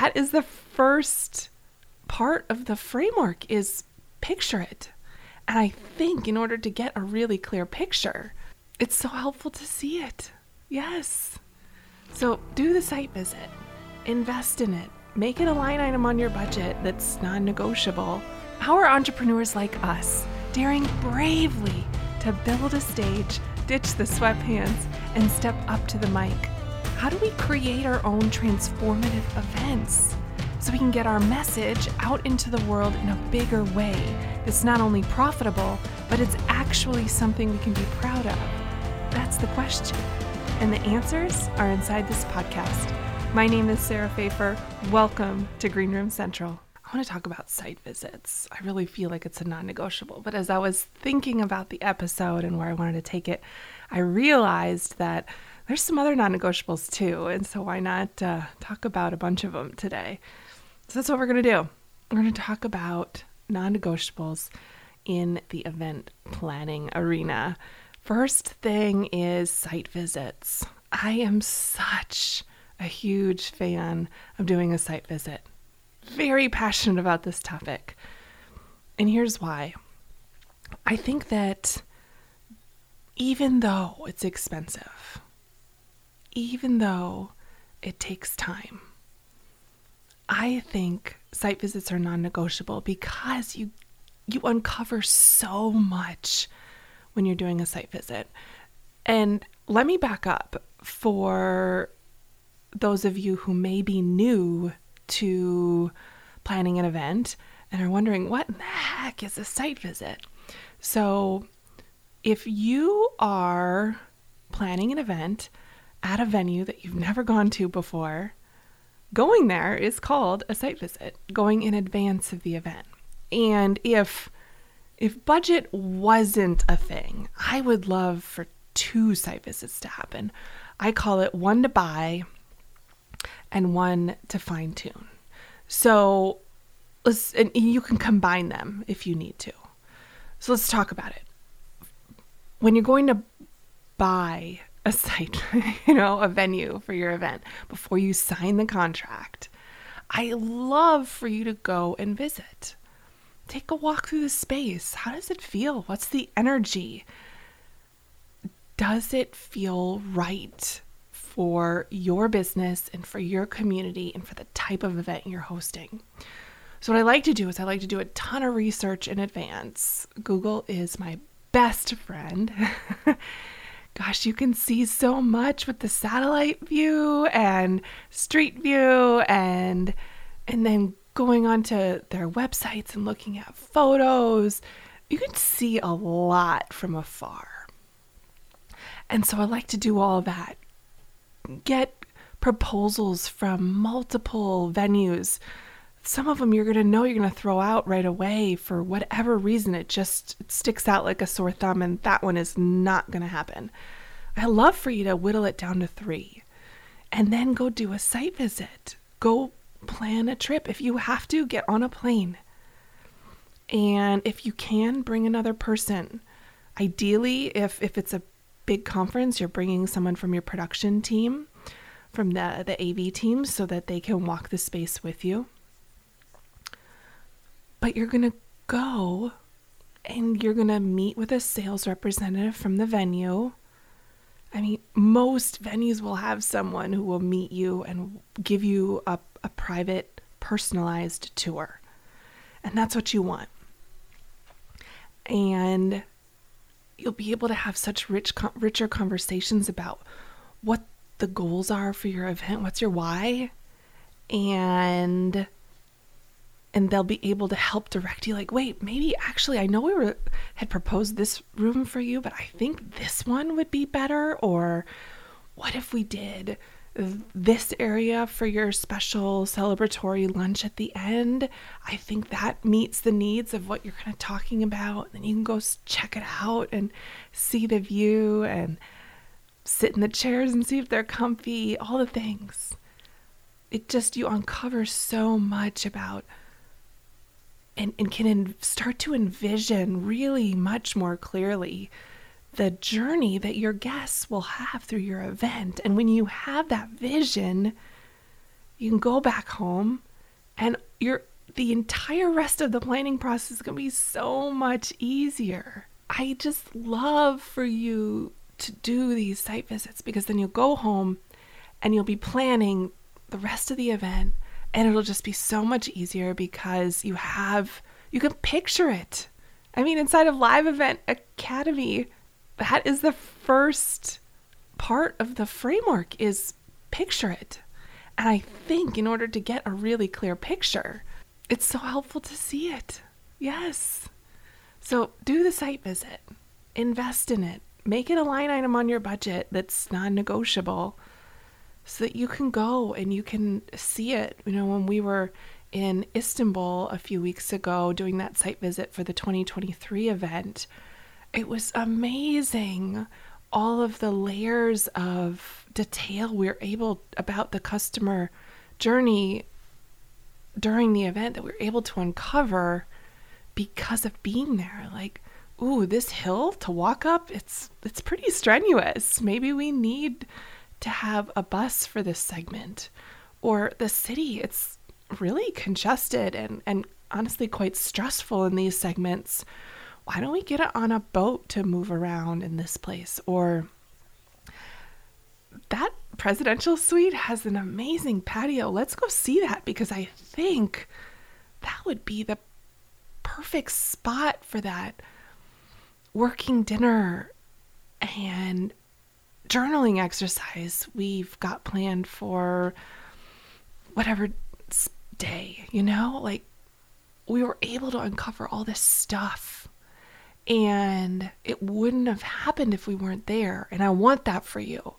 that is the first part of the framework is picture it. And I think in order to get a really clear picture, it's so helpful to see it. Yes. So do the site visit, invest in it, make it a line item on your budget that's non negotiable. How are entrepreneurs like us daring bravely to build a stage, ditch the sweatpants, and step up to the mic? How do we create our own transformative events so we can get our message out into the world in a bigger way that's not only profitable, but it's actually something we can be proud of? That's the question. And the answers are inside this podcast. My name is Sarah Fejfar. Welcome to Green Room Central. I want to talk about site visits. I really feel like it's a non negotiable. But as I was thinking about the episode and where I wanted to take it, I realized that there's some other non negotiables too. And so why not uh, talk about a bunch of them today? So that's what we're going to do. We're going to talk about non negotiables in the event planning arena. First thing is site visits. I am such a huge fan of doing a site visit. Very passionate about this topic. And here's why I think that even though it's expensive, even though it takes time, I think site visits are non negotiable because you you uncover so much when you're doing a site visit. And let me back up for those of you who may be new to planning an event and are wondering what in the heck is a site visit. So, if you are planning an event at a venue that you've never gone to before, going there is called a site visit, going in advance of the event. And if if budget wasn't a thing, I would love for two site visits to happen. I call it one to buy and one to fine tune. So let's, and you can combine them if you need to. So let's talk about it. When you're going to buy a site, you know, a venue for your event before you sign the contract, I love for you to go and visit take a walk through the space. How does it feel? What's the energy? Does it feel right for your business and for your community and for the type of event you're hosting? So, what I like to do is I like to do a ton of research in advance. Google is my best friend. Gosh, you can see so much with the satellite view and street view and and then going onto their websites and looking at photos, you can see a lot from afar. And so I like to do all that. Get proposals from multiple venues. Some of them you're going to know you're going to throw out right away for whatever reason. It just it sticks out like a sore thumb, and that one is not going to happen. I love for you to whittle it down to three and then go do a site visit. Go plan a trip. If you have to, get on a plane. And if you can, bring another person. Ideally, if, if it's a big conference, you're bringing someone from your production team, from the, the AV team, so that they can walk the space with you. But you're going to go and you're going to meet with a sales representative from the venue. I mean, most venues will have someone who will meet you and give you a a private, personalized tour. And that's what you want. And you'll be able to have such rich, richer conversations about what the goals are for your event, what's your why, and and they'll be able to help direct you like wait maybe actually i know we were had proposed this room for you but i think this one would be better or what if we did this area for your special celebratory lunch at the end. I think that meets the needs of what you're kind of talking about. And then you can go check it out and see the view and sit in the chairs and see if they're comfy, all the things. It just, you uncover so much about and, and can start to envision really much more clearly the journey that your guests will have through your event. And when you have that vision, You can go back home and you're the entire rest of the planning process is going to be so much easier. I just love for you to do these site visits because then you'll go home and you'll be planning the rest of the event and it'll just be so much easier because you have you can picture it. I mean inside of Live Event Academy that is the first part of the framework is picture it. And I think in order to get a really clear picture, it's so helpful to see it. Yes. So do the site visit, invest in it, make it a line item on your budget that's non negotiable so that you can go and you can see it. You know, when we were in Istanbul a few weeks ago doing that site visit for the 2023 event, it was amazing all of the layers of detail we are able about the customer journey during the event that we were able to uncover because of being there like ooh this hill to walk up it's it's pretty strenuous maybe we need to have a bus for this segment or the city it's really congested and and honestly quite stressful in these segments why don't we get it on a boat to move around in this place or that presidential suite has an amazing patio. Let's go see that because I think that would be the perfect spot for that working dinner and journaling exercise we've got planned for whatever day, you know? Like we were able to uncover all this stuff and it wouldn't have happened if we weren't there. And I want that for you.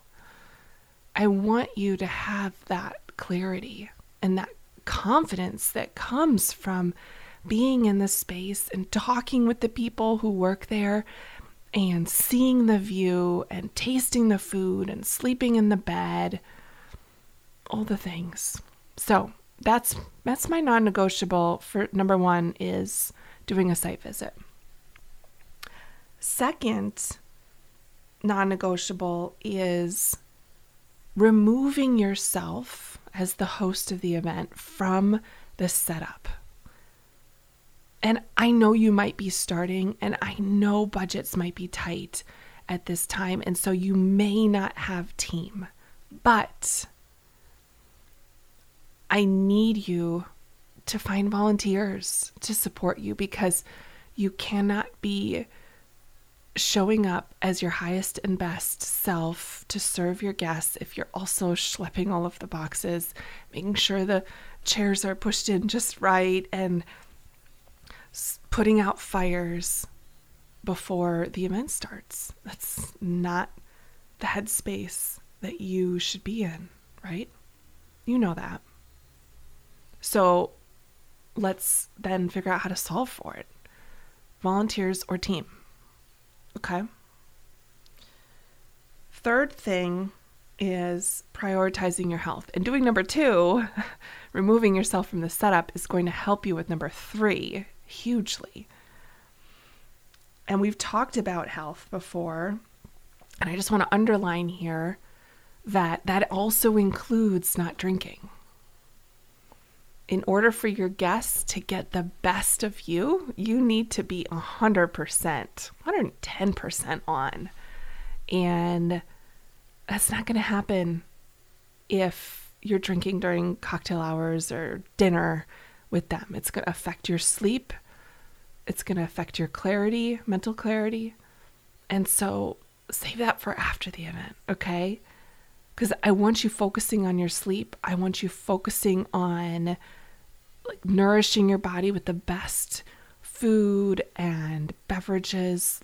I want you to have that clarity and that confidence that comes from being in the space and talking with the people who work there and seeing the view and tasting the food and sleeping in the bed all the things so that's that's my non-negotiable for number 1 is doing a site visit second non-negotiable is removing yourself as the host of the event from the setup. And I know you might be starting, and I know budgets might be tight at this time, and so you may not have team. But I need you to find volunteers to support you because you cannot be showing up as your highest and best self to serve your guests if you're also schlepping all of the boxes, making sure the chairs are pushed in just right, and putting out fires before the event starts. That's not the headspace that you should be in, right? You know that. So let's then figure out how to solve for it volunteers or team. Okay. Third thing is prioritizing your health. And doing number two, removing yourself from the setup, is going to help you with number three hugely. And we've talked about health before. And I just want to underline here that that also includes not drinking in order for your guests to get the best of you, you need to be 100%, 110% on. And that's not going to happen if you're drinking during cocktail hours or dinner with them. It's going to affect your sleep, it's going to affect your clarity, mental clarity. And so save that for after the event, okay? Because I want you focusing on your sleep. I want you focusing on like nourishing your body with the best food and beverages.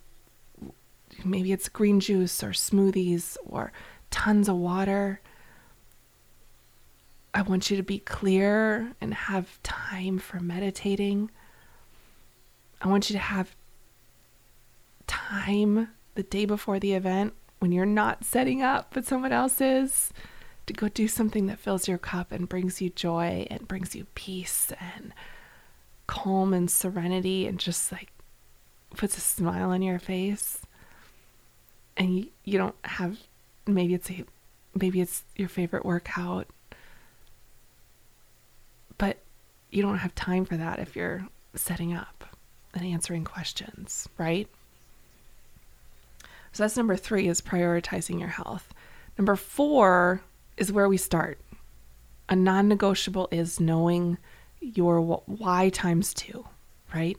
Maybe it's green juice or smoothies or tons of water. I want you to be clear and have time for meditating. I want you to have time the day before the event when you're not setting up, but someone else is to go do something that fills your cup and brings you joy and brings you peace and calm and serenity and just like puts a smile on your face and you, you don't have maybe it's a maybe it's your favorite workout you don't have time for that if you're setting up and answering questions, right? So that's number three is prioritizing your health. Number four is where we start. A non negotiable is knowing your why times two, right?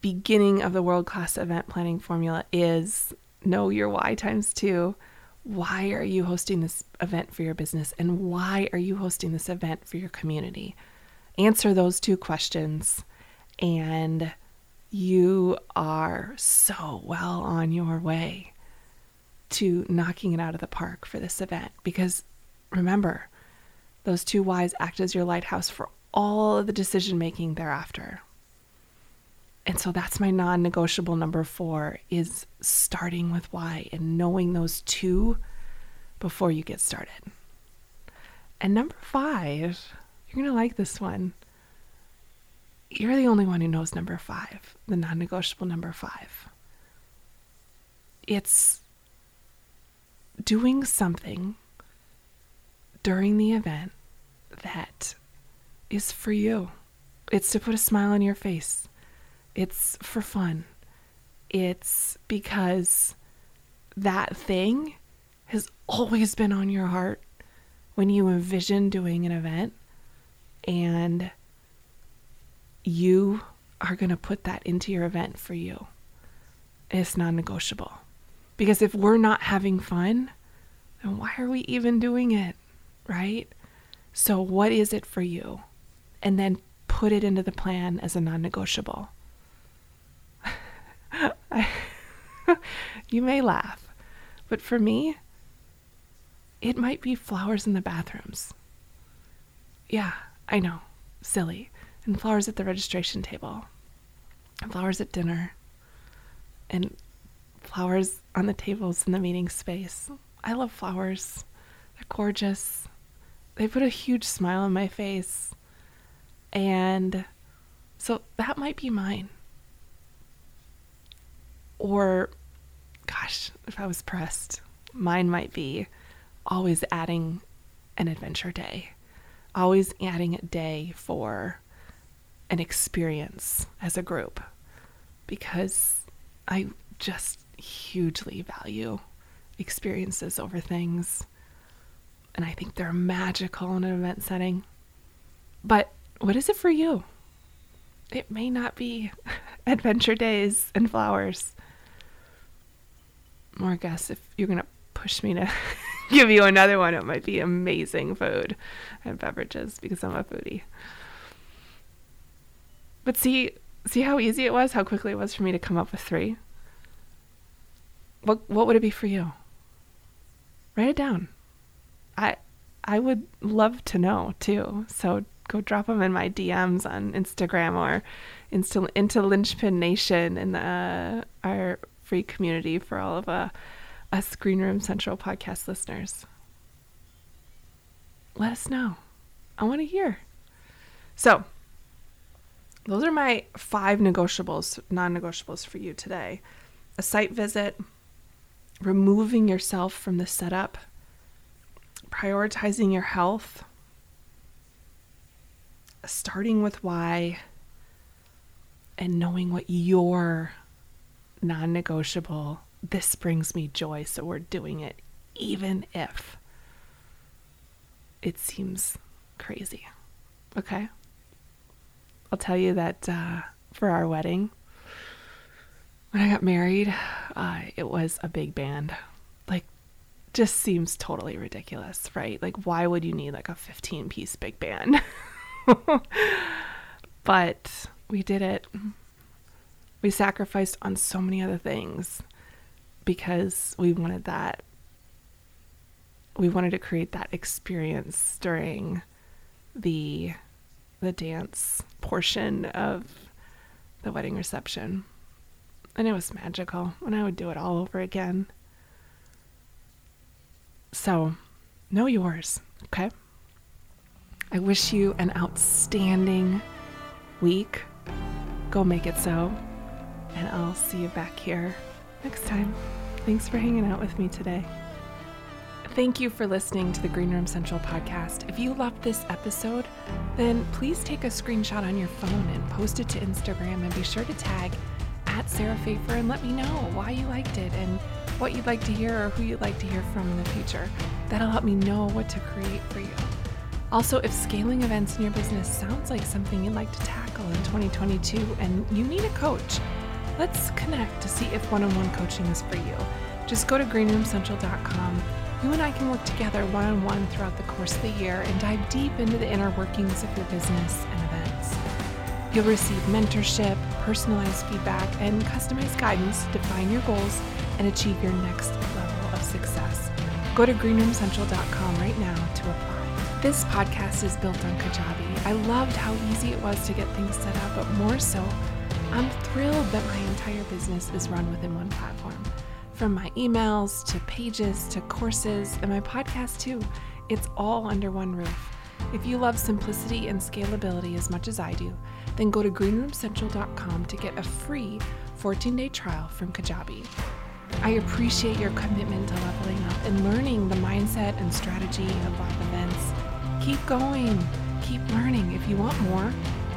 Beginning of the world class event planning formula is know your why times two. Why are you hosting this event for your business? And why are you hosting this event for your community? Answer those two questions, and you are so well on your way to knocking it out of the park for this event. Because remember, those two whys act as your lighthouse for all of the decision making thereafter. And so that's my non-negotiable number 4 is starting with why and knowing those two before you get started. And number 5, you're going to like this one. You're the only one who knows number 5, the non-negotiable number 5. It's doing something during the event that is for you. It's to put a smile on your face. It's for fun. It's because that thing has always been on your heart when you envision doing an event and you are going to put that into your event for you. It's non negotiable. Because if we're not having fun, then why are we even doing it? Right? So, what is it for you? And then put it into the plan as a non negotiable. you may laugh, but for me, it might be flowers in the bathrooms. Yeah, I know, silly. And flowers at the registration table, and flowers at dinner, and flowers on the tables in the meeting space. I love flowers, they're gorgeous they put a huge smile on my face. And so that might be mine. Or, gosh, if I was pressed, mine might be always adding an adventure day, always adding a day for an experience as a group because I just hugely value experiences over things and I think they're magical in an event setting. But what is it for you? It may not be adventure days and flowers. More guess if you're going to push me to give you another one, it might be amazing food and beverages because I'm a foodie. But see, see how easy it was, how quickly it was for me to come up with three. What what would it be for you? Write it down. I I would love to know too. So go drop them in my DMs on Instagram or into, into Linchpin Nation in the, our free community for all of uh, us Green Room Central podcast listeners. Let us know. I want to hear. So, those are my five negotiables, non negotiables for you today a site visit, removing yourself from the setup prioritizing your health, starting with why, and knowing what your non negotiable, this brings me joy, so we're doing it, even if it seems crazy. Okay? I'll tell you that uh, for our wedding, when I got married, uh, it was a big band Like, just seems totally ridiculous, right? Like, why would you need like a 15 piece big band? but we did it. We sacrificed on so many other things because we wanted that. We wanted to create that experience during the the dance portion of the wedding reception. And it was magical, and I would do it all over again. So, know yours, okay? I wish you an outstanding week. Go make it so. And I'll see you back here next time. Thanks for hanging out with me today. Thank you for listening to the Green Room Central podcast. If you loved this episode, then please take a screenshot on your phone and post it to Instagram and be sure to tag at Sarah Fejfar and let me know why you liked it and what you'd like to hear or who you'd like to hear from in the future. That'll help me know what to create for you. Also, if scaling events in your business sounds like something you'd like to tackle in 2022 and you need a coach, let's connect to see if one on one coaching is for you. Just go to greenroomcentral.com. You and I can work together one on one throughout the course of the year and dive deep into the inner workings of your business and events. You'll receive mentorship, personalized feedback, and customized guidance to define your goals and achieve your next level of success. Go to greenroomcentral.com right now to apply. This podcast is built on Kajabi. I loved how easy it was to get things set up, but more so, I'm thrilled that my entire business is run within one platform. From my emails to pages to courses and my podcast too, it's all under one roof. If you love simplicity and scalability as much as I do, then go to greenroomcentral.com to get a free 14 day trial from Kajabi. I appreciate your commitment to leveling up and learning the mindset and strategy of live events. Keep going, keep learning. If you want more,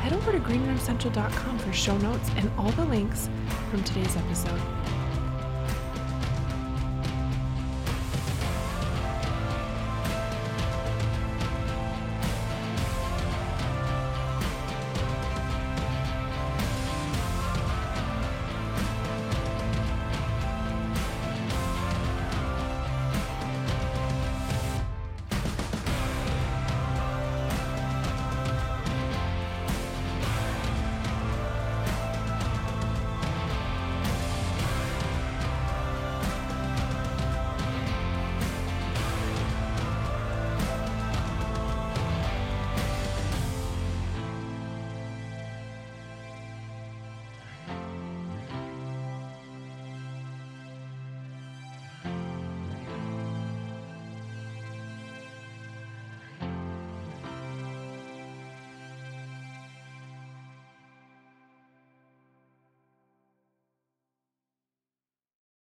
head over to greenroomcentral.com for show notes and all the links from today's episode.